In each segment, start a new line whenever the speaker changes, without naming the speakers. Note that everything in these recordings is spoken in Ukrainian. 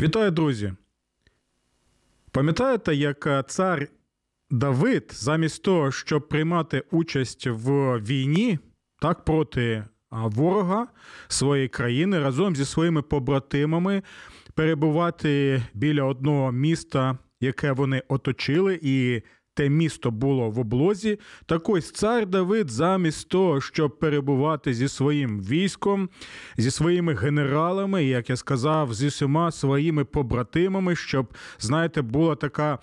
Вітаю, друзі. Пам'ятаєте, як е, цар Давид, замість того, щоб приймати участь в війні так проти ворога своєї країни разом зі своїми побратимами, перебувати біля одного міста, яке вони оточили, і те місто було в облозі. Так ось цар Давид, замість того, щоб перебувати зі своїм військом, зі своїми генералами, як я сказав, зі всіма своїми побратимами, щоб, знаєте, була така.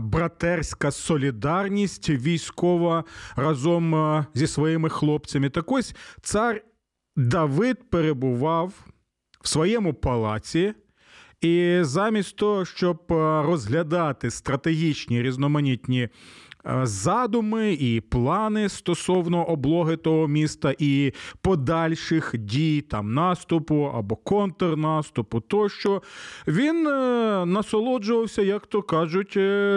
Братерська солідарність військова разом зі своїми хлопцями. Так ось цар Давид перебував в своєму палаці, і замість того, щоб е, розглядати стратегічні різноманітні е, задуми і плани стосовно облоги того міста і подальших дій, там наступу або контрнаступу, тощо він е, насолоджувався, як то кажуть,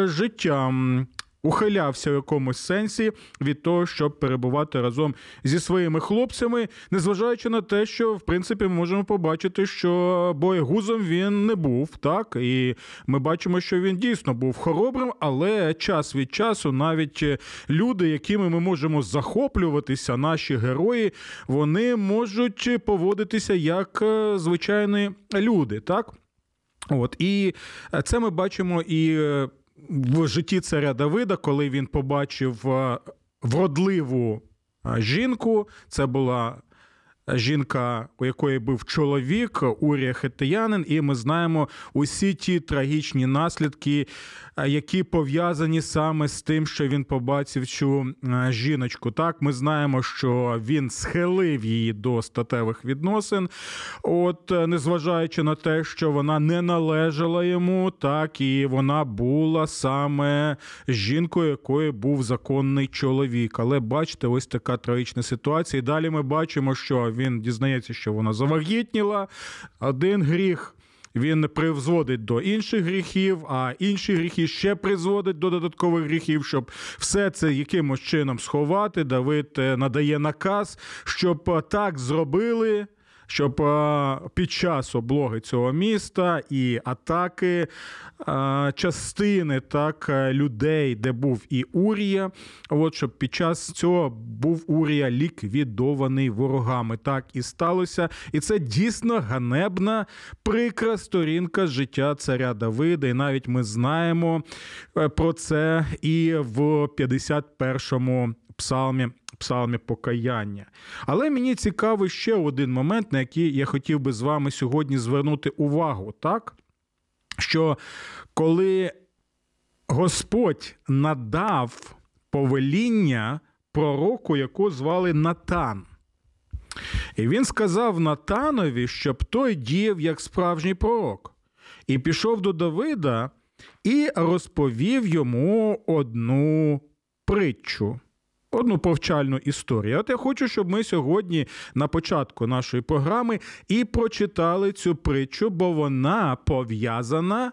життям ухилявся в якомусь сенсі від того, щоб перебувати разом зі своїми хлопцями, незважаючи на те, що в принципі ми можемо побачити, що боєгузом він не був, так і ми бачимо, що він дійсно був хоробрим, але час від часу навіть люди, якими ми можемо захоплюватися, наші герої, вони можуть поводитися як е, звичайні люди, так. От і це ми бачимо і е, в житті царя Давида, коли він побачив е, вродливу е, жінку, це була жінка, у якої був чоловік, Урія Хеттиянин, і ми знаємо усі ті трагічні наслідки, е, які пов'язані саме з тим, що він побачив цю е, жіночку. Так, ми знаємо, що він схилив її до статевих відносин, от е, незважаючи на те, що вона не належала йому, так і вона була саме жінкою, якою був законний чоловік. Але бачите, ось така трагічна ситуація. І далі ми бачимо, що він дізнається, що вона завагітніла. Один гріх. Він призводить до інших гріхів, а інші гріхи ще призводить до додаткових гріхів, щоб все це якимось чином сховати. Давид е, надає наказ, щоб так зробили щоб під час облоги цього міста і атаки частини так людей, де був і Урія, от щоб під час цього був Урія ліквідований ворогами. Так і сталося. І це дійсно ганебна, прикра сторінка життя царя Давида. І навіть ми знаємо е, про це і в 51-му псалмі псалмі покаяння. Але мені цікавий ще один момент, на який я хотів би з вами сьогодні звернути увагу, так? Що коли Господь надав повеління пророку, якого звали Натан. І він сказав Натанові, щоб той діяв як справжній пророк, і пішов до Давида і розповів йому одну притчу одну повчальну історію. От я хочу, щоб ми сьогодні на початку нашої програми і прочитали цю притчу, бо вона пов'язана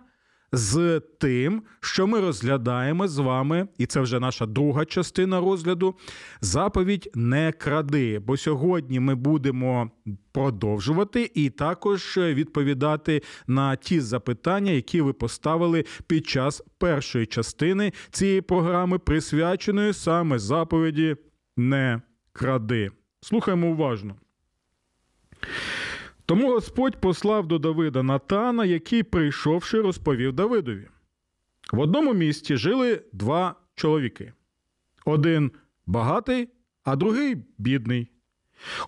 з тим, що ми розглядаємо з вами, і це вже наша друга частина розгляду. Заповідь не кради. Бо сьогодні ми будемо продовжувати і також відповідати на ті запитання, які ви поставили під час першої частини цієї програми, присвяченої саме заповіді не кради. Слухаємо уважно. Тому Господь послав до Давида Натана, який, прийшовши, розповів Давидові. В одному місті жили два чоловіки: один багатий, а другий бідний.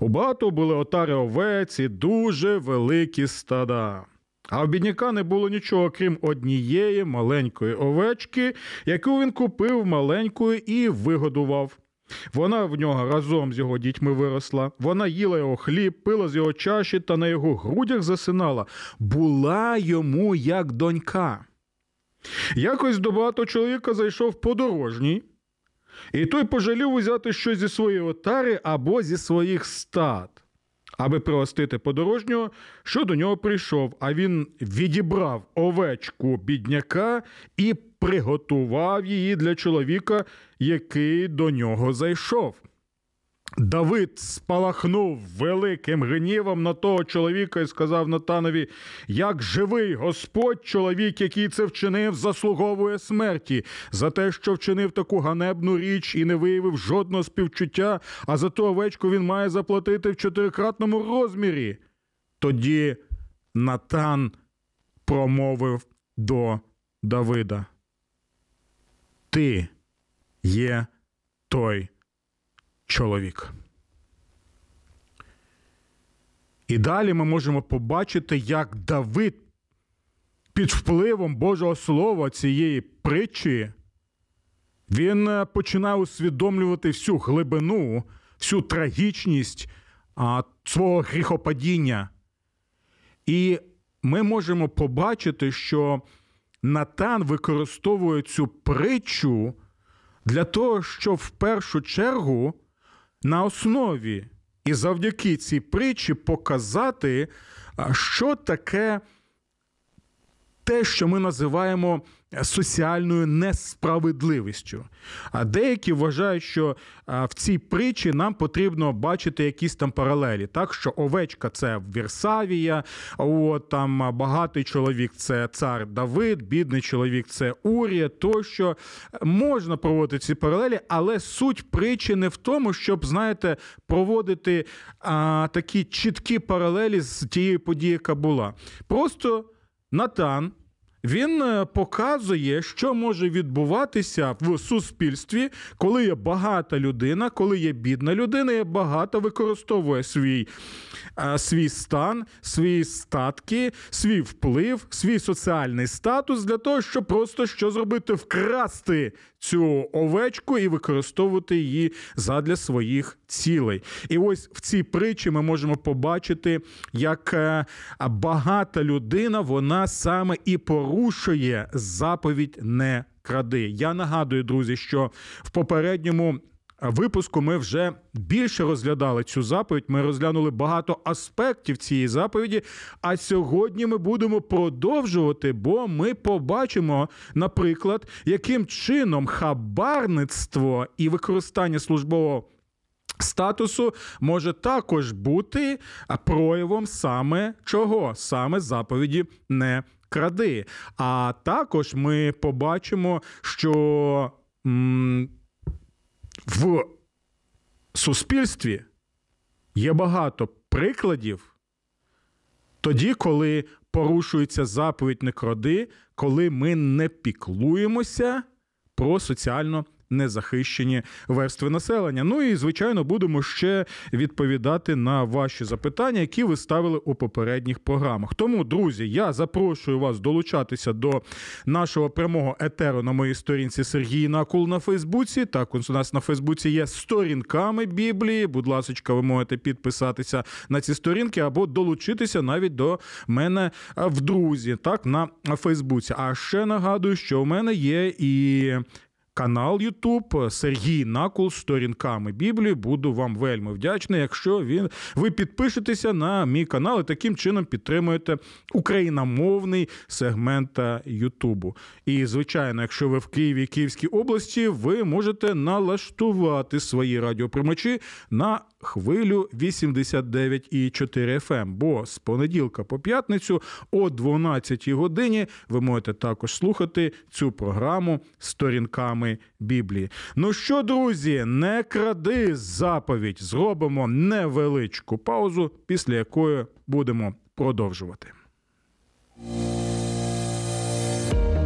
У багато були отари овець і дуже великі стада. А в бідняка не було нічого, крім однієї маленької овечки, яку він купив маленькою і вигодував. Вона в нього разом з його дітьми виросла. Вона їла його хліб, пила з його чаші та на його грудях засинала. Була йому як донька. Якось до багато чоловіка зайшов подорожній, і той пожалів узяти щось зі своєї отари або зі своїх стад, аби пригостити подорожнього, що до нього прийшов, а він відібрав овечку бідняка і приготував її для чоловіка, який до нього зайшов. Давид спалахнув великим гнівом на того чоловіка і сказав Натанові: як живий Господь, чоловік, який це вчинив, заслуговує смерті за те, що вчинив таку ганебну річ і не виявив жодного співчуття, а за ту овечку він має заплатити в чотирикратному розмірі. Тоді Натан промовив до Давида: Ти є той чоловік. І далі ми можемо побачити, як Давид під впливом Божого Слова цієї притчі він е, починає усвідомлювати всю глибину, всю трагічність свого гріхопадіння. І ми можемо побачити, що Натан використовує цю притчу для того, щоб в першу чергу на основі і завдяки цій притчі показати, що таке те, що ми називаємо соціальною несправедливістю. А деякі вважають, що в цій притчі нам потрібно бачити якісь там паралелі. Так що овечка це Вірсавія, от там багатий чоловік це цар Давид, бідний чоловік це Урія. Тощо можна проводити ці паралелі, але суть притчі не в тому, щоб, знаєте, проводити а, такі чіткі паралелі з тією подією, яка була. Просто Натан. Він е, показує, що може відбуватися в суспільстві, коли є багата людина, коли є бідна людина, і багато використовує свій е, свій стан, свої статки, свій вплив, свій соціальний статус для того, щоб просто що зробити, вкрасти цю овечку і використовувати її задля своїх цілей. І ось в цій притчі ми можемо побачити, як е, багата людина вона саме і порушує заповідь не кради. Я нагадую, друзі, що в попередньому випуску ми вже більше розглядали цю заповідь. Ми розглянули багато аспектів цієї заповіді. А сьогодні ми будемо продовжувати, бо ми побачимо, наприклад, яким чином хабарництво і використання службового. Статусу може також бути проявом саме чого? Саме заповіді не кради. А також ми побачимо, що м, в суспільстві є багато прикладів тоді, коли порушується заповідь не кради, коли ми не піклуємося про соціально незахищені верстви населення. Ну і звичайно будемо ще відповідати на ваші запитання, які ви ставили у попередніх програмах. Тому, друзі, я запрошую вас долучатися до нашого прямого етеру на моїй сторінці Сергій Накул на Фейсбуці. Також у нас на Фейсбуці є сторінками Біблії. Будь ласка, ви можете підписатися на ці сторінки або долучитися навіть до мене в друзі, так на Фейсбуці. А ще нагадую, що у мене є і канал Ютуб Сергій Накул з сторінками Біблії. Буду вам вельми вдячний, якщо він ви підпишетеся на мій канал і таким чином підтримуєте україномовний сегмент Ютубу. І, звичайно, якщо ви в Києві Київській області, ви можете налаштувати свої радіоприймачі на хвилю 89,4 FM, бо з понеділка по п'ятницю о 12 годині ви можете також слухати цю програму сторінками Біблії. Ну що, друзі, не кради заповідь. Зробимо невеличку паузу, після якої будемо продовжувати.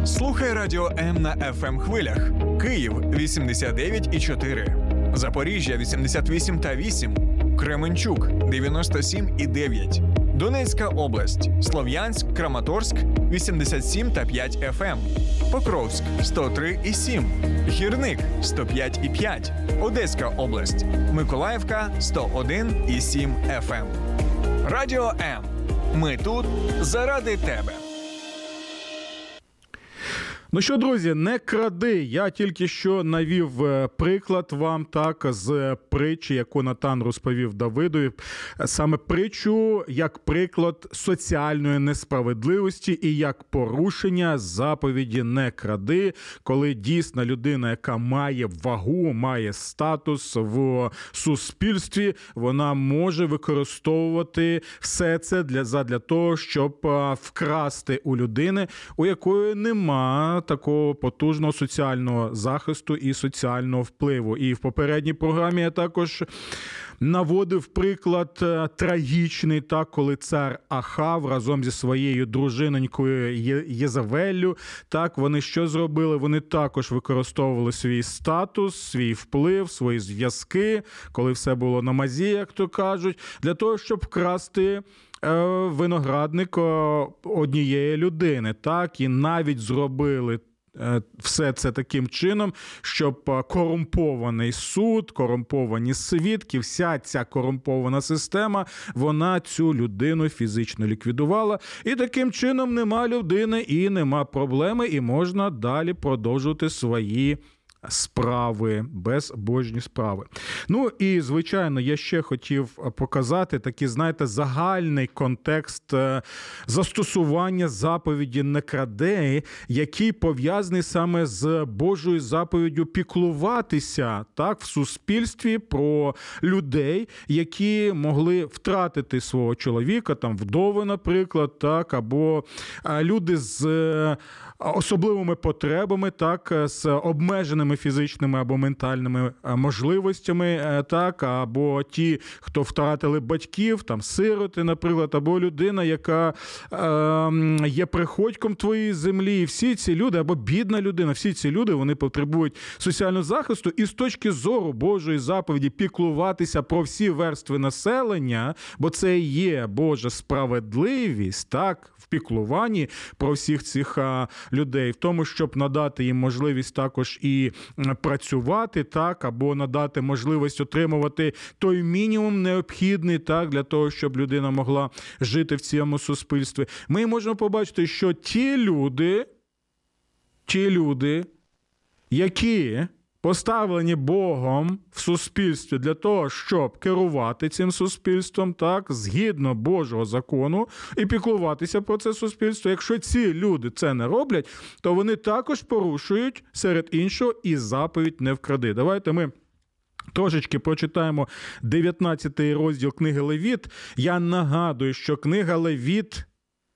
Слухай радіо М на fm хвилях. Київ 89,4. Запоріжжя 88 та 8, Кременчук 97 і 9, Донецька область, Слов'янськ, Краматорськ 87 та 5 ФМ. Покровськ 103 і 7, Гірник 105 і 5, Одеська область, Миколаївка 101 і 7 ФМ. Радіо М. Ми тут заради тебе.
Ну що, друзі, не кради. Я тільки що навів е, приклад вам так з притчі, яку Натан розповів Давидові. Саме притчу як приклад соціальної несправедливості і як порушення заповіді не кради, коли дійсна людина, яка має вагу, має статус в суспільстві, вона може використовувати все це для задля того, щоб вкрасти у людини, у якої нема такого потужного соціального захисту і соціального впливу. І в попередній програмі я також наводив приклад е, трагічний, так коли цар Ахав разом зі своєю дружинонькою Єзавеллю, так вони що зробили? Вони також використовували свій статус, свій вплив, свої зв'язки, коли все було на мазі, як то кажуть, для того, щоб вкрасти. Е, виноградник однієї людини, так і навіть зробили Е, все це таким чином, щоб е, корумпований суд, корумповані свідки, вся ця корумпована система, вона цю людину фізично ліквідувала. І таким чином нема людини і нема проблеми, і можна далі продовжувати свої справи, безбожні справи. Ну і звичайно, я ще хотів показати такий, знаєте, загальний контекст е, застосування заповіді не краде, який пов'язаний саме з Божою заповіддю піклуватися так в суспільстві про людей, які могли втратити свого чоловіка, там вдови, наприклад, так, або е, люди з е, особливими потребами, так, з обмеженими фізичними або ментальними е, можливостями, е, так, або ті, хто втратили батьків, там сироти, наприклад, або людина, яка е, є приходьком твоєї землі. І всі ці люди, або бідна людина, всі ці люди вони потребують соціального захисту, і з точки зору Божої заповіді піклуватися про всі верстви населення, бо це є Божа справедливість, так в піклуванні про всіх цих людей, в тому, щоб надати їм можливість також і працювати, так, або надати можливість отримувати той мінімум необхідний, так, для того, щоб людина могла жити в цьому суспільстві. Ми можемо побачити, що ті люди, ті люди, які поставлені Богом в суспільстві для того, щоб керувати цим суспільством, так, згідно Божого закону, і піклуватися про це суспільство. Якщо ці люди це не роблять, то вони також порушують серед іншого і заповідь не вкради. Давайте ми. Трошечки прочитаємо 19 розділ книги Левіт. Я нагадую, що книга Левіт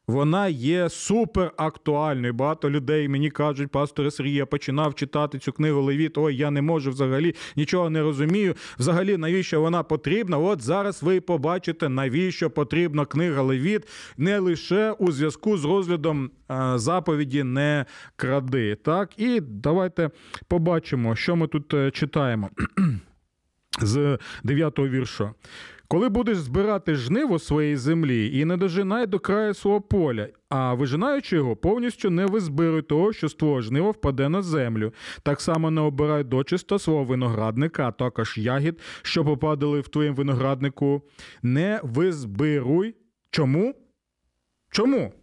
вона є супер актуальною. Багато людей мені кажуть, пастор Сергій, я починав читати цю книгу Левіт. Ой, я не можу взагалі нічого не розумію. Взагалі, навіщо вона потрібна? От зараз ви побачите, навіщо потрібна книга Левіт не лише у зв'язку з розглядом заповіді не кради. Так, і давайте побачимо, що ми тут е, читаємо з 9 вірша. Коли будеш збирати жниво своєї землі і не дожинай до краю свого поля, а вижинаючи його, повністю не визбируй того, що з твого жнива впаде на землю. Так само не обирай дочисто свого виноградника, а також ягід, що попадали в твоїм винограднику. Не визбируй. Чому? Чому?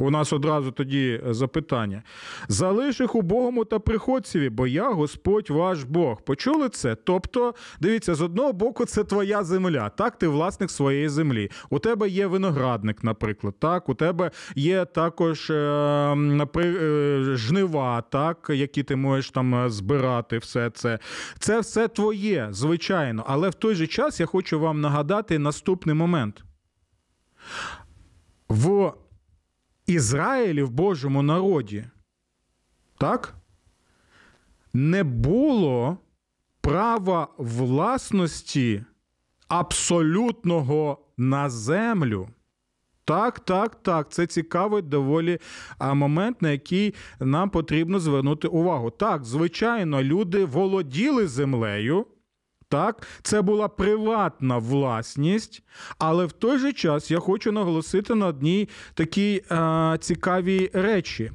У нас одразу тоді е, запитання. Залиш їх убогому та приходцеві, бо я Господь ваш Бог. Почули це? Тобто, дивіться, з одного боку, це твоя земля. Так, ти власник своєї землі. У тебе є виноградник, наприклад. Так, у тебе є також е, напри... жнива, так, які ти можеш там е, збирати. Все це. Це все твоє, звичайно. Але в той же час я хочу вам нагадати наступний момент. В Ізраїлі в Божому народі, так? Не було права власності абсолютного на землю. Так, так, так, це цікавий доволі момент, на який нам потрібно звернути увагу. Так, звичайно, люди володіли землею. Так, це була приватна власність, але в той же час я хочу наголосити на одній такій е, цікавій речі.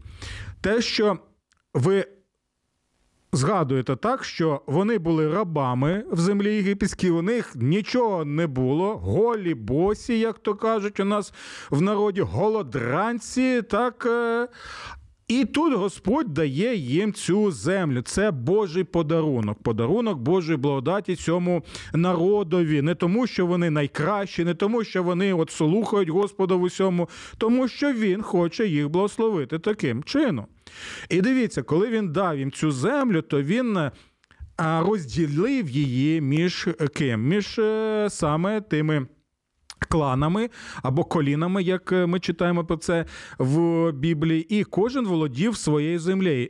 Те, що ви згадуєте так, що вони були рабами в землі єгипетській, у них нічого не було, голі босі, як то кажуть, у нас в народі голодранці, так. Е, і тут Господь дає їм цю землю. Це Божий подарунок, подарунок Божої благодаті цьому народові. Не тому, що вони найкращі, не тому, що вони от слухають Господа в усьому, тому що Він хоче їх благословити таким чином. І дивіться, коли він дав їм цю землю, то він. Розділив її між ким? Між е, саме тими кланами або колінами, як е, ми читаємо про це в Біблії, і кожен володів своєю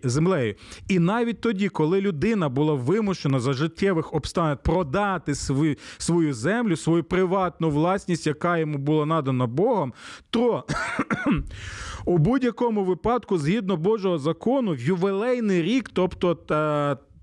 землею. І навіть тоді, коли людина була вимушена за життєвих обставин продати свою, свою землю, свою приватну власність, яка йому була надана Богом, то у будь-якому випадку, згідно Божого закону, в ювелейний рік, тобто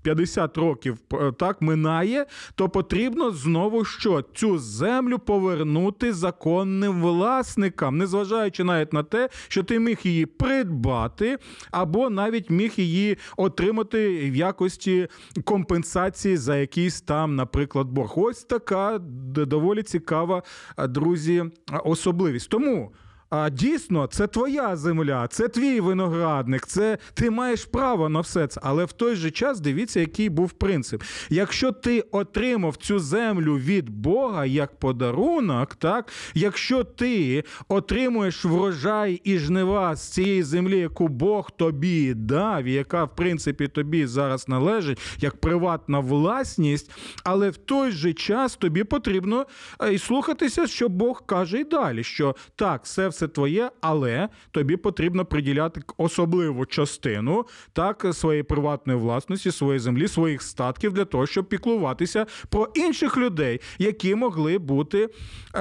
50 років е, так минає, то потрібно знову що цю землю повернути законним власникам, незважаючи навіть на те, що ти міг її придбати, або навіть міг її отримати в якості компенсації за якийсь там, наприклад, борг. Ось така доволі цікава, друзі, особливість. Тому. А дійсно, це твоя земля, це твій виноградник, це ти маєш право на все це. Але в той же час дивіться, який був принцип. Якщо ти отримав цю землю від Бога як подарунок, так якщо ти отримуєш врожай і жнива з цієї землі, яку Бог тобі дав, яка в принципі тобі зараз належить, як приватна власність, але в той же час тобі потрібно е, і слухатися, що Бог каже і далі, що так, все все це твоє, але тобі потрібно приділяти особливу частину так своєї приватної власності, своєї землі, своїх статків для того, щоб піклуватися про інших людей, які могли бути е,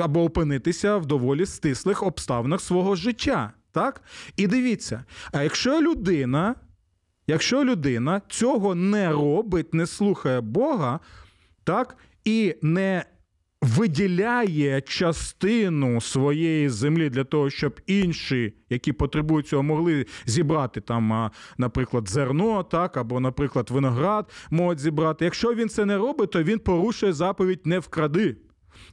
або опинитися в доволі стислих обставинах свого життя. Так? І дивіться, а якщо людина, якщо людина цього не робить, не слухає Бога, так, і не виділяє частину своєї землі для того, щоб інші, які потребують цього, могли зібрати там, наприклад, зерно, так або, наприклад, виноград можуть зібрати. Якщо він це не робить, то він порушує заповідь не вкради,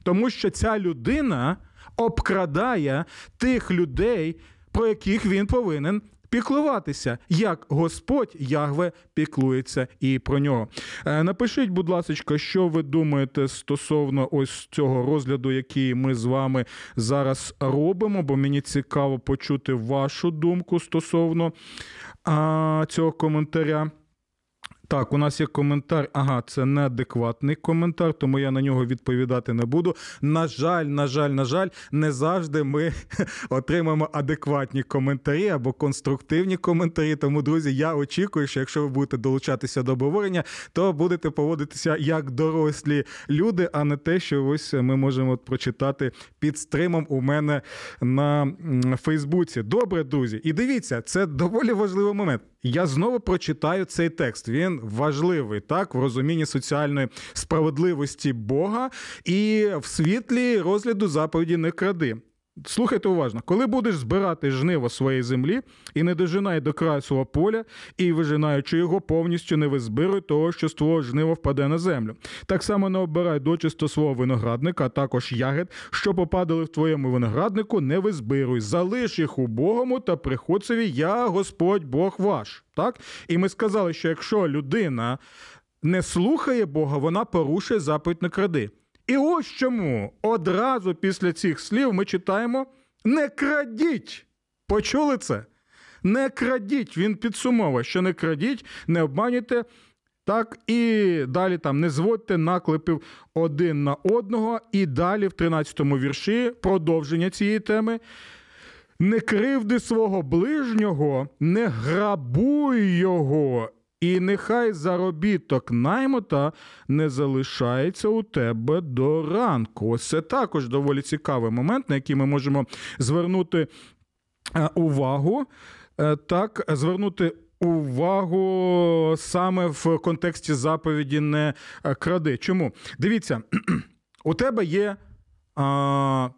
тому що ця людина обкрадає тих людей, про яких він повинен піклуватися, як Господь Ягве піклується і про нього. Е, напишіть, будь ласка, що ви думаєте стосовно ось цього розгляду, який ми з вами зараз робимо, бо мені цікаво почути вашу думку стосовно цього коментаря. Так, у нас є коментар. Ага, це неадекватний коментар, тому я на нього відповідати не буду. На жаль, на жаль, на жаль, не завжди ми отримаємо адекватні коментарі або конструктивні коментарі. Тому, друзі, я очікую, що якщо ви будете долучатися до обговорення, то будете поводитися як дорослі люди, а не те, що ось ми можемо прочитати під стримом у мене на Фейсбуці. Добре, друзі, і дивіться, це доволі важливий момент. Я знову прочитаю цей текст. Він важливий так в розумінні соціальної справедливості Бога і в світлі розгляду заповіді не кради. Слухайте уважно, коли будеш збирати жниво своєї землі і не дожинай до краю свого поля, і вижинаючи його, повністю не визбируй того, що з твого жнива впаде на землю. Так само не обирай дочисто свого виноградника, а також ягід, що попадали в твоєму винограднику, не визбируй, залиш їх у Богому та приходцеві, я Господь Бог ваш. Так? І ми сказали, що якщо людина не слухає Бога, вона порушує заповідь не кради. І ось чому одразу після цих слів ми читаємо: не крадіть! Почули це? Не крадіть. Він підсумовує, що не крадіть, не обманюйте. Так, і далі там не зводьте наклепів один на одного. І далі, в 13-му вірші, продовження цієї теми. Не кривди свого ближнього, не грабуй його, і нехай заробіток наймота не залишається у тебе до ранку. Ось це також доволі цікавий момент, на який ми можемо звернути е, увагу. Е, так, звернути увагу саме в контексті заповіді не е, кради. Чому? Дивіться, у тебе є а,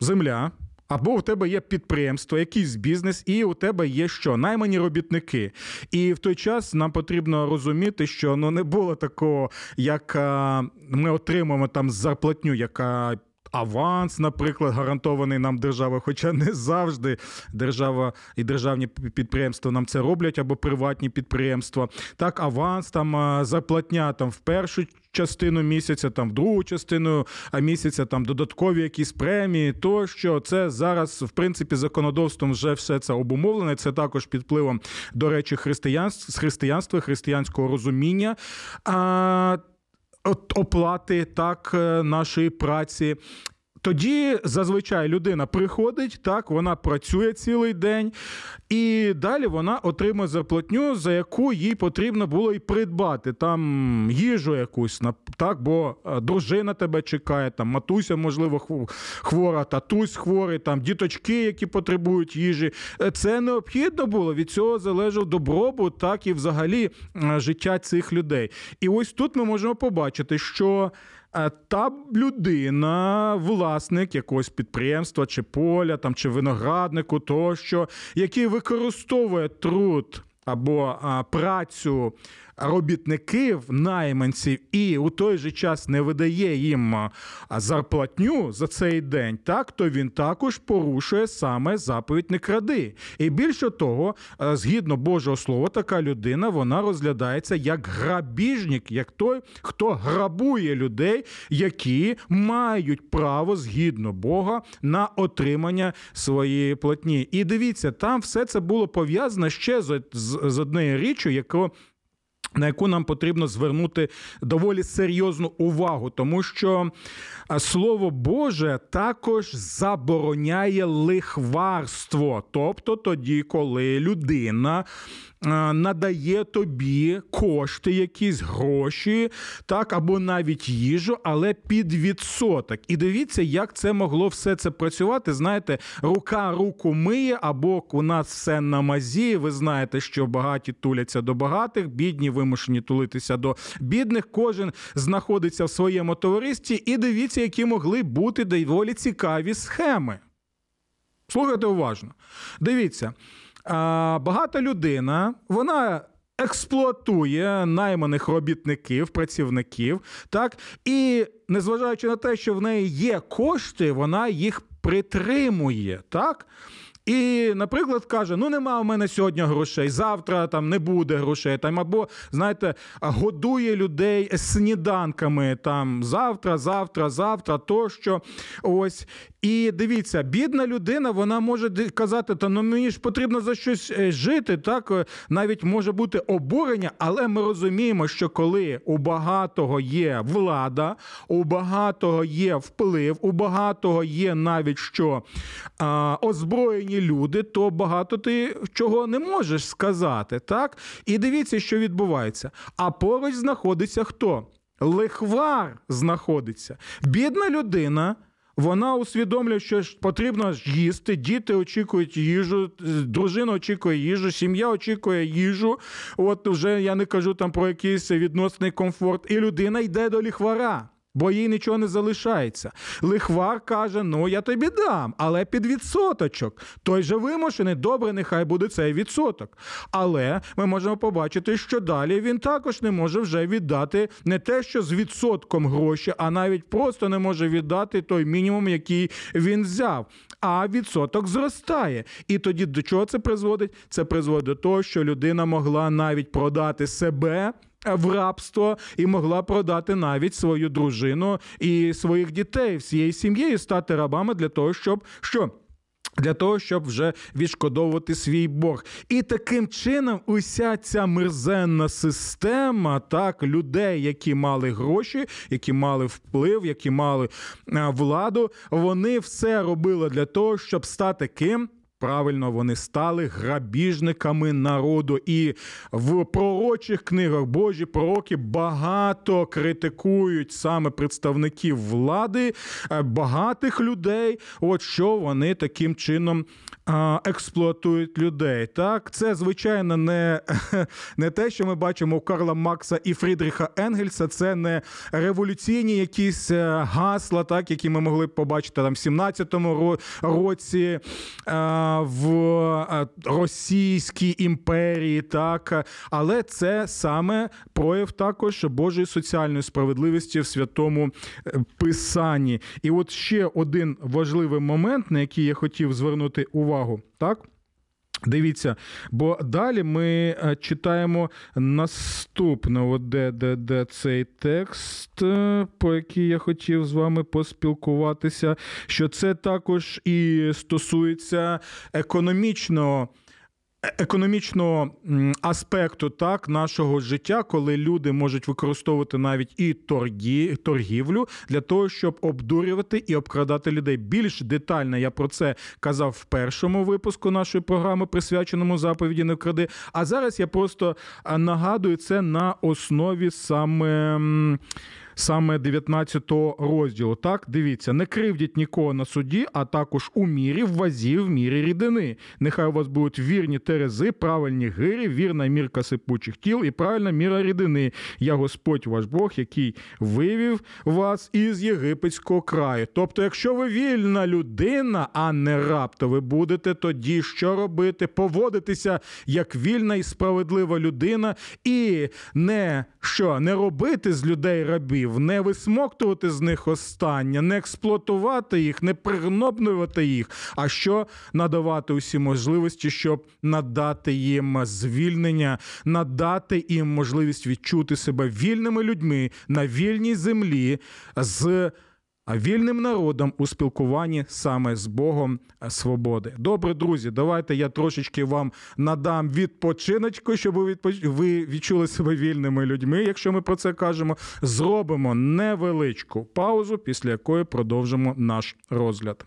земля. Або у тебе є підприємство, якийсь бізнес, і у тебе є що? Наймані робітники. І в той час нам потрібно розуміти, що ну не було такого, як а, ми отримуємо там зарплатню, яка. Аванс, наприклад, гарантований нам державою, хоча не завжди держава і державні підприємства нам це роблять, або приватні підприємства. Так, аванс, там а, зарплатня там в першу частину місяця, там в другу частину місяця, там додаткові якісь премії, тощо це зараз, в принципі, законодавством вже все це обумовлене. Це також під впливом, до речі, християнства, християнства, християнського розуміння. А, оплати так е, нашої праці. Тоді зазвичай людина приходить, так вона працює цілий день, і далі вона отримує зарплатню, за яку їй потрібно було і придбати там їжу якусь, так, бо е, дружина тебе чекає, там матуся, можливо, хвора, татусь хворий, там діточки, які потребують їжі. Е, це необхідно було. Від цього залежав добробут, так і взагалі е, життя цих людей. І ось тут ми можемо побачити, що. Та людина, власник якогось підприємства чи поля, там чи винограднику, тощо, який використовує труд або працю робітників, найманців, і у той же час не видає їм зарплатню за цей день, так то він також порушує саме заповідь не кради. І більше того, згідно Божого Слова, така людина вона розглядається як грабіжник, як той, хто грабує людей, які мають право згідно Бога на отримання своєї платні. І дивіться, там все це було пов'язано ще з, з, з однією річчю, яку на яку нам потрібно звернути доволі серйозну увагу, тому що слово Боже також забороняє лихварство, тобто тоді, коли людина надає тобі кошти, якісь гроші, так, або навіть їжу, але під відсоток. І дивіться, як це могло все це працювати. Знаєте, рука руку миє, або у нас все на мазі. Ви знаєте, що багаті туляться до багатих, бідні вимушені тулитися до бідних. Кожен знаходиться в своєму товаристві, і дивіться, які могли бути доволі цікаві схеми. Слухайте уважно. Дивіться багата людина, вона. Експлуатує найманих робітників, працівників, так і незважаючи на те, що в неї є кошти, вона їх притримує, так. І, наприклад, каже: ну нема у мене сьогодні грошей, завтра там не буде грошей. Там або, знаєте, годує людей сніданками там завтра, завтра, завтра, тощо. Ось. І дивіться, бідна людина, вона може казати, та ну мені ж потрібно за щось е, жити. Так е, навіть може бути обурення, але ми розуміємо, що коли у багатого є влада, у багатого є вплив, у багатого є навіть що а, озброєні люди, то багато ти чого не можеш сказати. так? І дивіться, що відбувається. А поруч знаходиться хто? Лихвар знаходиться. Бідна людина. Вона усвідомлює, що потрібно їсти, діти очікують їжу, дружина очікує їжу, сім'я очікує їжу. От вже я не кажу там про якийсь відносний комфорт. І людина йде до ліхвара бо їй нічого не залишається. Лихвар каже: Ну, я тобі дам, але під відсоточок. Той же вимушений, добре, нехай буде цей відсоток. Але ми можемо побачити, що далі він також не може вже віддати не те, що з відсотком гроші, а навіть просто не може віддати той мінімум, який він взяв. А відсоток зростає. І тоді до чого це призводить? Це призводить до того, що людина могла навіть продати себе в рабство і могла продати навіть свою дружину і своїх дітей всією сім'єю стати рабами для того, щоб що. Для того, щоб вже відшкодовувати свій борг. І таким чином, уся ця мерзенна система так, людей, які мали гроші, які мали вплив, які мали владу, вони все робили для того, щоб стати ким правильно вони стали грабіжниками народу. І в пророчих книгах Божі пророки багато критикують саме представників влади, е, багатих людей. От що вони таким чином експлуатують людей. Так, це звичайно не, не те, що ми бачимо у Карла Макса і Фрідріха Енгельса. Це не революційні якісь е, гасла, так які ми могли побачити там в 17-му році а, в е, Російській імперії, так але це саме прояв також Божої соціальної справедливості в святому е, писанні. І от ще один важливий момент, на який я хотів звернути увагу, так. Дивіться, бо далі ми е, читаємо наступне, де, де, де цей текст, е, по який я хотів з вами поспілкуватися, що це також і стосується економічного економічного аспекту так нашого життя, коли люди можуть використовувати навіть і торгі, торгівлю для того, щоб обдурювати і обкрадати людей. Більш детально я про це казав в першому випуску нашої програми, присвяченому заповіді не вкради. А зараз я просто нагадую це на основі саме саме 19 розділу. Так, дивіться, не кривдіть нікого на суді, а також у мірі, в вазі, в мірі рідини. Нехай у вас будуть вірні терези, правильні гирі, вірна мірка сипучих тіл і правильна міра рідини. Я Господь ваш Бог, який вивів вас із єгипетського краю. Тобто, якщо ви вільна людина, а не раб, то ви будете тоді що робити? Поводитися як вільна і справедлива людина, і не що не робити з людей рабів рабів, не висмоктувати з них останнє, не експлуатувати їх, не пригнобнувати їх, а що надавати усі можливості, щоб надати їм звільнення, надати їм можливість відчути себе вільними людьми на вільній землі з а вільним народом у спілкуванні саме з Богом свободи. Добре, друзі, давайте я трошечки вам надам відпочиночку, щоб ви відчули себе вільними людьми. Якщо ми про це кажемо, зробимо невеличку паузу, після якої продовжимо наш розгляд.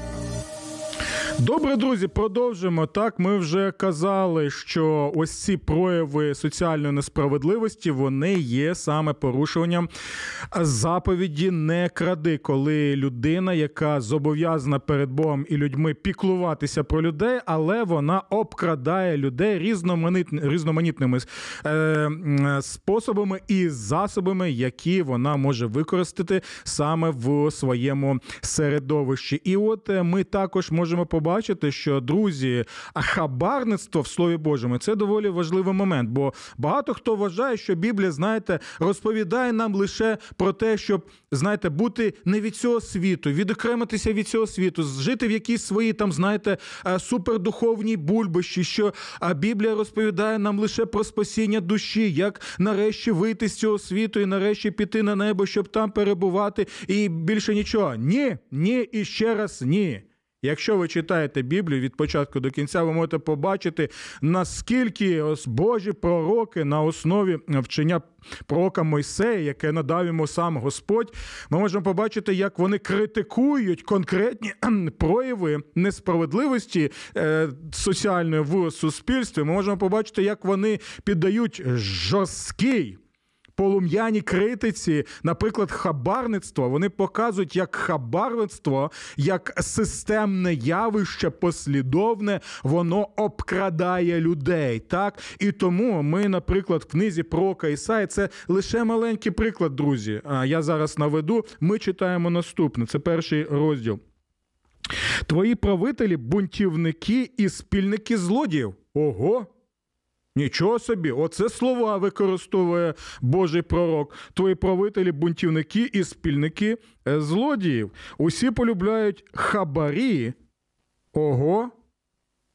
Добре, друзі, продовжимо. Так, ми вже казали, що ось ці прояви соціальної несправедливості вони є саме порушуванням заповіді не кради, коли людина, яка зобов'язана перед Богом і людьми піклуватися про людей, але вона обкрадає людей різноманітними е, способами і засобами, які вона може використати саме в своєму середовищі. І от е, ми також можемо побачити побачити, що друзі, а хабарництво в Слові Божому це доволі важливий момент, бо багато хто вважає, що Біблія, знаєте, розповідає нам лише про те, щоб знаєте, бути не від цього світу, відокремитися від цього світу, жити в якійсь своїй там, знаєте, е, супердуховній бульбищі, що Біблія розповідає нам лише про спасіння душі, як нарешті вийти з цього світу і нарешті піти на небо, щоб там перебувати, і більше нічого. Ні, ні і ще раз ні. Якщо ви читаєте Біблію від початку до кінця, ви можете побачити, наскільки ось Божі пророки на основі вчення пророка Мойсея, яке надав йому сам Господь, ми можемо побачити, як вони критикують конкретні прояви несправедливості е, соціальної в суспільстві. Ми можемо побачити, як вони піддають жорсткий полум'яній критиці, наприклад, хабарництво, вони показують, як хабарництво, як системне явище послідовне, воно обкрадає людей. Так і тому ми, наприклад, в книзі про Ісаї, це лише маленький приклад, друзі. Я зараз наведу. Ми читаємо наступне. Це перший розділ. Твої правителі бунтівники і спільники злодіїв. Ого! Нічого собі, оце слова використовує Божий пророк. Твої правителі, бунтівники і спільники е, злодіїв. Усі полюбляють хабарі. Ого.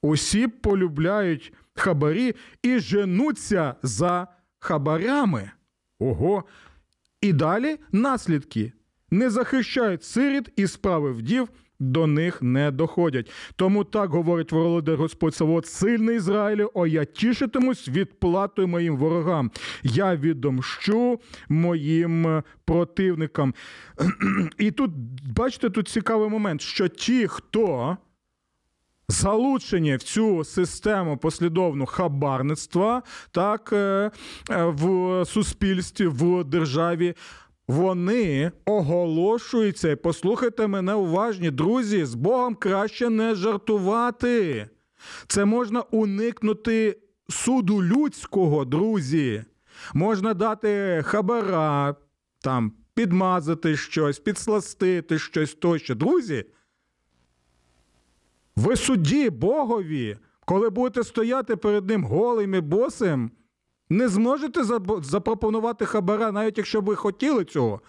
Усі полюбляють хабарі і женуться за хабарями. Ого. І далі наслідки. Не захищають сиріт і справи вдів до них не доходять. Тому так говорить Володар Господь Савод, сильний Ізраїлю, о я тішитимусь відплатою моїм ворогам. Я відомщу моїм противникам. І тут, бачите, тут цікавий момент, що ті, хто залучені в цю систему послідовну хабарництва, так, е, е, в суспільстві, в державі. Вони оголошуються, послухайте мене уважні, друзі, з Богом краще не жартувати. Це можна уникнути суду людського, друзі. Можна дати хабара, там, підмазати щось, підсластити щось тощо. Друзі, ви судді Богові, коли будете стояти перед ним голим і босим, не зможете запропонувати хабара, навіть якщо ви хотіли цього.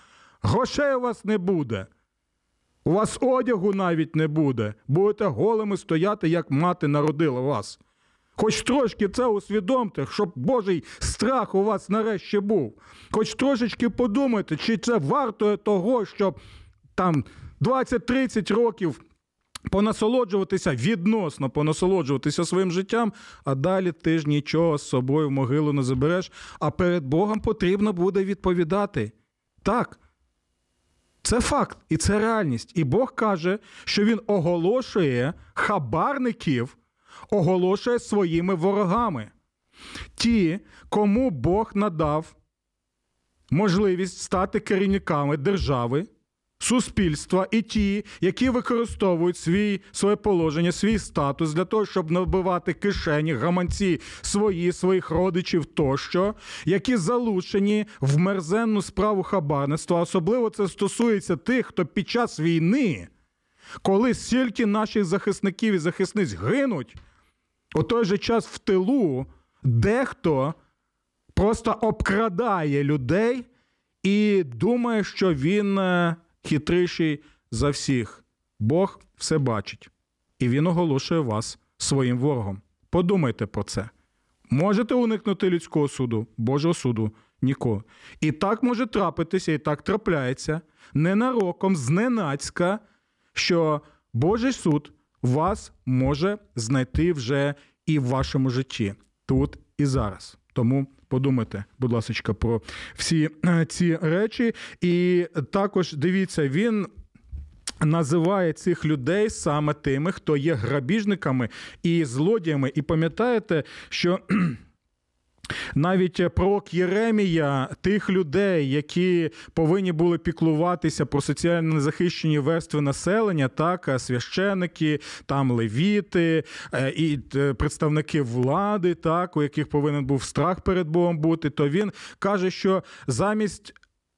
Грошей у вас не буде. У вас одягу навіть не буде. Будете голими стояти, як мати народила вас. Хоч трошки це усвідомте, щоб Божий страх у вас нарешті був. Хоч трошечки подумайте, чи це варто того, щоб там 20-30 років понасолоджуватися відносно понасолоджуватися своїм життям, а далі ти ж нічого з собою в могилу не забереш, а перед Богом потрібно буде відповідати. Так. Це факт і це реальність. І Бог каже, що він оголошує хабарників, оголошує своїми ворогами. Ті, кому Бог надав можливість стати керівниками держави, суспільства і ті, які використовують свій, своє положення, свій статус для того, щоб набивати кишені, гаманці свої, своїх родичів тощо, які залучені в мерзенну справу хабарництва. Особливо це стосується тих, хто під час війни, коли стільки наших захисників і захисниць гинуть, у той же час в тилу дехто просто обкрадає людей і думає, що він е, хитріший за всіх. Бог все бачить, і він оголошує вас своїм ворогом. Подумайте про це. Можете уникнути людського суду, Божого суду ніколи. І так може трапитися, і так трапляється ненароком, зненацька, що Божий суд вас може знайти вже і в вашому житті, тут і зараз. Тому подумайте, будь ласка, про всі е, ці речі. І також дивіться, він. Називає цих людей саме тими, хто є грабіжниками і злодіями. І пам'ятаєте, що навіть пророк Єремія тих людей, які повинні були піклуватися про соціально незахищені верстви населення, так священики, там левіти е, і е, представники влади, так у яких повинен був страх перед Богом бути, то він каже, що замість.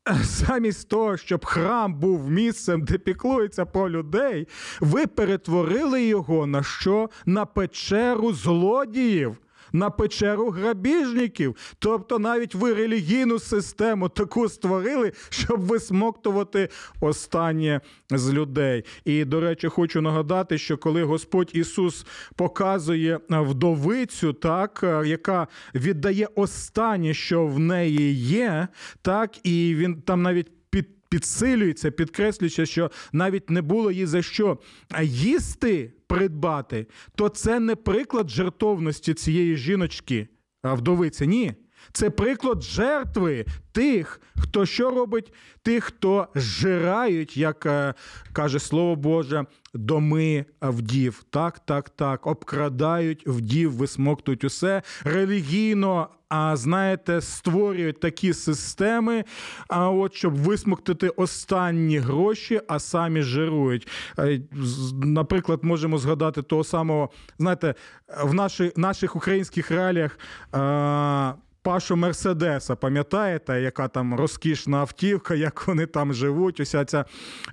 Замість того, щоб храм був місцем, де піклується про людей, ви перетворили його на що? На печеру злодіїв на печеру грабіжників. Тобто навіть ви релігійну систему таку створили, щоб висмоктувати останнє з людей. І, до речі, хочу нагадати, що коли Господь Ісус показує вдовицю, так, яка віддає останнє, що в неї є, так, і він там навіть. Підсилюється, підкреслюється, що навіть не було їй за що їсти придбати, то це не приклад жертовності цієї жіночки, вдовиці. Ні. Це приклад жертви тих, хто що робить, тих, хто зжирають, як е, каже Слово Боже, доми вдів. Так, так, так. Обкрадають вдів, висмоктують усе релігійно. А знаєте, створюють такі системи, а от щоб висмоктати останні гроші, а самі жирують. Е, наприклад, можемо згадати того самого, знаєте, в наших наших українських реаліях. Пашу Мерседеса, пам'ятаєте, яка там розкішна автівка, як вони там живуть, уся ця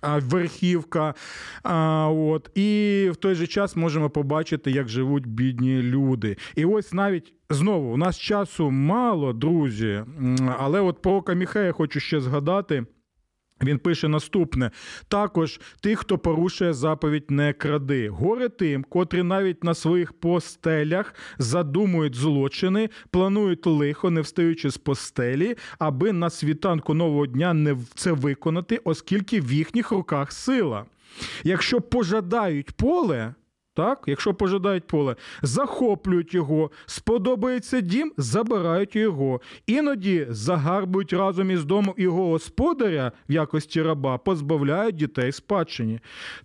верхівка. А, от. І в той же час можемо побачити, як живуть бідні люди. І ось навіть знову у нас часу мало, друзі, але от пророка Міхея хочу ще згадати. Він пише наступне: також тих, хто порушує заповідь не кради. Горе тим, котрі навіть на своїх постелях задумують злочини, планують лихо, не встаючи з постелі, аби на світанку нового дня не це виконати, оскільки в їхніх руках сила. Якщо пожадають поле. Так, якщо пожадають поле, захоплюють його, сподобається дім, забирають його. Іноді загарбують разом із домом його господаря в якості раба, позбавляють дітей спадщині.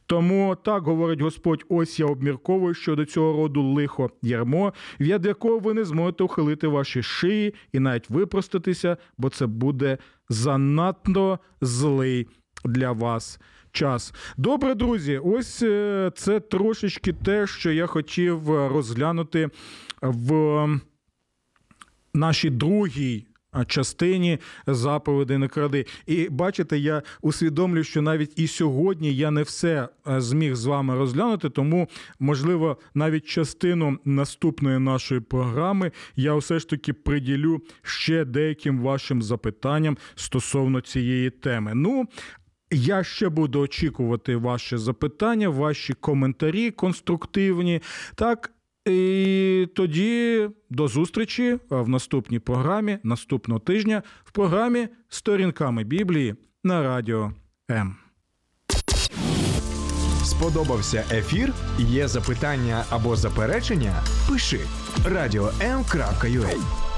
Тому так говорить Господь: ось я обмірковую щодо цього роду лихо ярмо, від якого ви не зможете ухилити ваші шиї і навіть випростатися, бо це буде занадто злий для вас час. Добре, друзі, ось е, це трошечки те, що я хотів е, розглянути в нашій другій. Частині заповіді не кради. І бачите, я усвідомлюю, що навіть і сьогодні я не все е, зміг з вами розглянути, тому, можливо, навіть частину наступної нашої програми я все ж таки приділю ще деяким вашим запитанням стосовно цієї теми. Ну, я ще буду очікувати ваші запитання, ваші коментарі конструктивні. Так, і тоді до зустрічі в наступній програмі наступного тижня в програмі Сторінками Біблії на радіо М.
Сподобався ефір? Є запитання або заперечення? Пиши радіом.ua